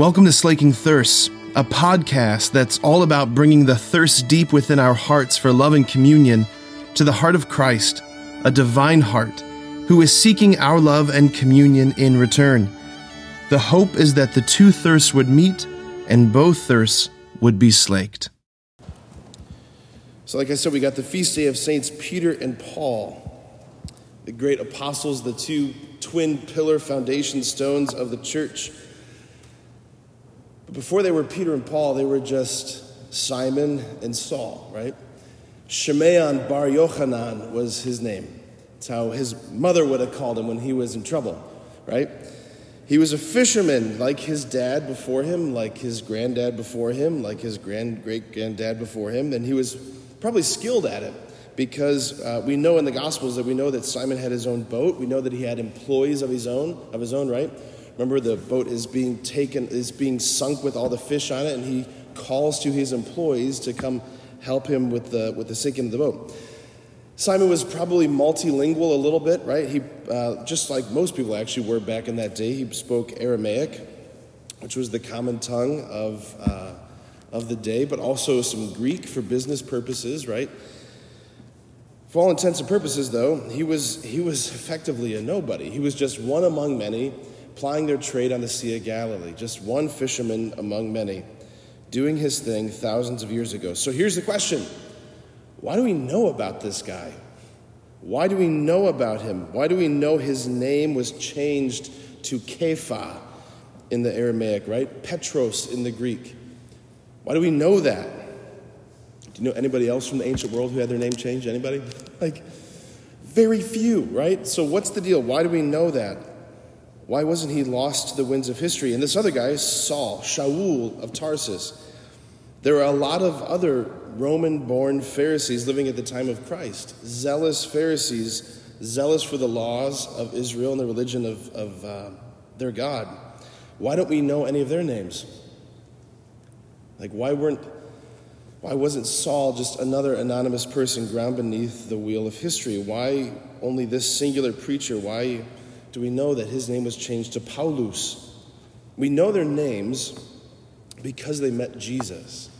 Welcome to Slaking Thirsts, a podcast that's all about bringing the thirst deep within our hearts for love and communion to the heart of Christ, a divine heart, who is seeking our love and communion in return. The hope is that the two thirsts would meet and both thirsts would be slaked. So, like I said, we got the feast day of Saints Peter and Paul, the great apostles, the two twin pillar foundation stones of the church. But before they were Peter and Paul, they were just Simon and Saul, right? Shimeon Bar Yochanan was his name. It's how his mother would have called him when he was in trouble, right? He was a fisherman like his dad before him, like his granddad before him, like his grand great granddad before him, and he was probably skilled at it because uh, we know in the Gospels that we know that Simon had his own boat. We know that he had employees of his own, of his own, right? Remember, the boat is being taken, is being sunk with all the fish on it, and he calls to his employees to come help him with the with the sinking of the boat. Simon was probably multilingual a little bit, right? He, uh, just like most people actually were back in that day, he spoke Aramaic, which was the common tongue of, uh, of the day, but also some Greek for business purposes, right? For all intents and purposes, though, he was, he was effectively a nobody. He was just one among many, plying their trade on the Sea of Galilee, just one fisherman among many, doing his thing thousands of years ago. So here's the question why do we know about this guy? Why do we know about him? Why do we know his name was changed to Kepha in the Aramaic, right? Petros in the Greek. Why do we know that? Do you know anybody else from the ancient world who had their name changed? Anybody? Like, very few, right? So, what's the deal? Why do we know that? Why wasn't he lost to the winds of history? And this other guy, Saul, Shaul of Tarsus. There were a lot of other Roman born Pharisees living at the time of Christ, zealous Pharisees, zealous for the laws of Israel and the religion of, of uh, their God. Why don't we know any of their names? Like, why weren't why wasn't Saul just another anonymous person ground beneath the wheel of history? Why only this singular preacher? Why do we know that his name was changed to Paulus? We know their names because they met Jesus.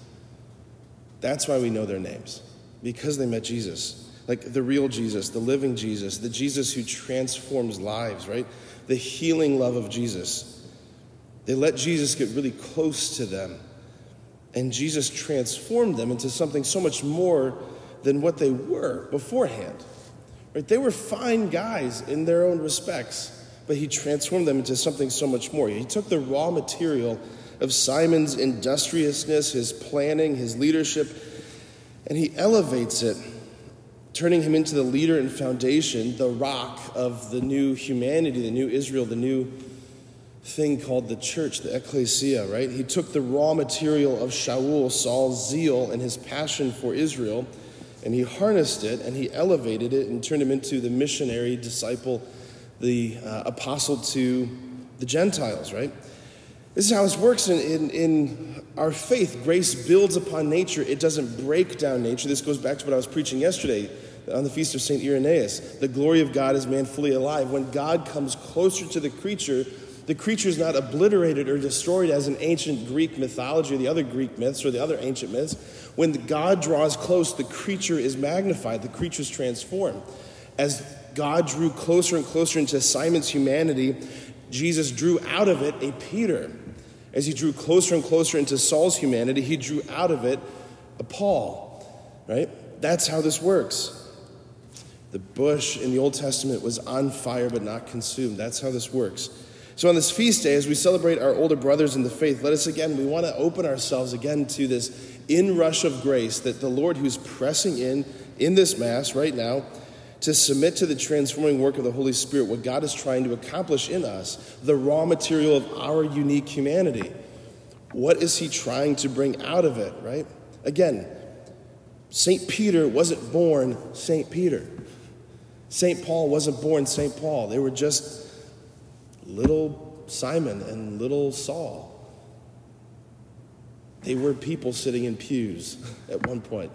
That's why we know their names, because they met Jesus. Like the real Jesus, the living Jesus, the Jesus who transforms lives, right? The healing love of Jesus. They let Jesus get really close to them. And Jesus transformed them into something so much more than what they were beforehand. Right? They were fine guys in their own respects, but he transformed them into something so much more. He took the raw material of Simon's industriousness, his planning, his leadership, and he elevates it, turning him into the leader and foundation, the rock of the new humanity, the new Israel, the new thing called the church, the ecclesia, right? He took the raw material of Shaul, Saul's zeal and his passion for Israel, and he harnessed it and he elevated it and turned him into the missionary, disciple, the uh, apostle to the Gentiles, right? This is how this works in, in, in, our faith. Grace builds upon nature, it doesn't break down nature. This goes back to what I was preaching yesterday on the feast of St. Irenaeus. The glory of God is man fully alive. When God comes closer to the creature, the creature is not obliterated or destroyed as in ancient Greek mythology or the other Greek myths or the other ancient myths. When God draws close, the creature is magnified, the creature is transformed. As God drew closer and closer into Simon's humanity, Jesus drew out of it a Peter. As he drew closer and closer into Saul's humanity, he drew out of it a Paul, right? That's how this works. The bush in the Old Testament was on fire but not consumed. That's how this works. So, on this feast day, as we celebrate our older brothers in the faith, let us again, we want to open ourselves again to this inrush of grace that the Lord, who's pressing in in this Mass right now, to submit to the transforming work of the Holy Spirit, what God is trying to accomplish in us, the raw material of our unique humanity. What is He trying to bring out of it, right? Again, St. Peter wasn't born St. Peter. St. Paul wasn't born St. Paul. They were just little Simon and little Saul. They were people sitting in pews at one point,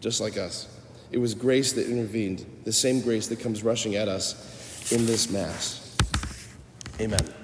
just like us. It was grace that intervened, the same grace that comes rushing at us in this Mass. Amen.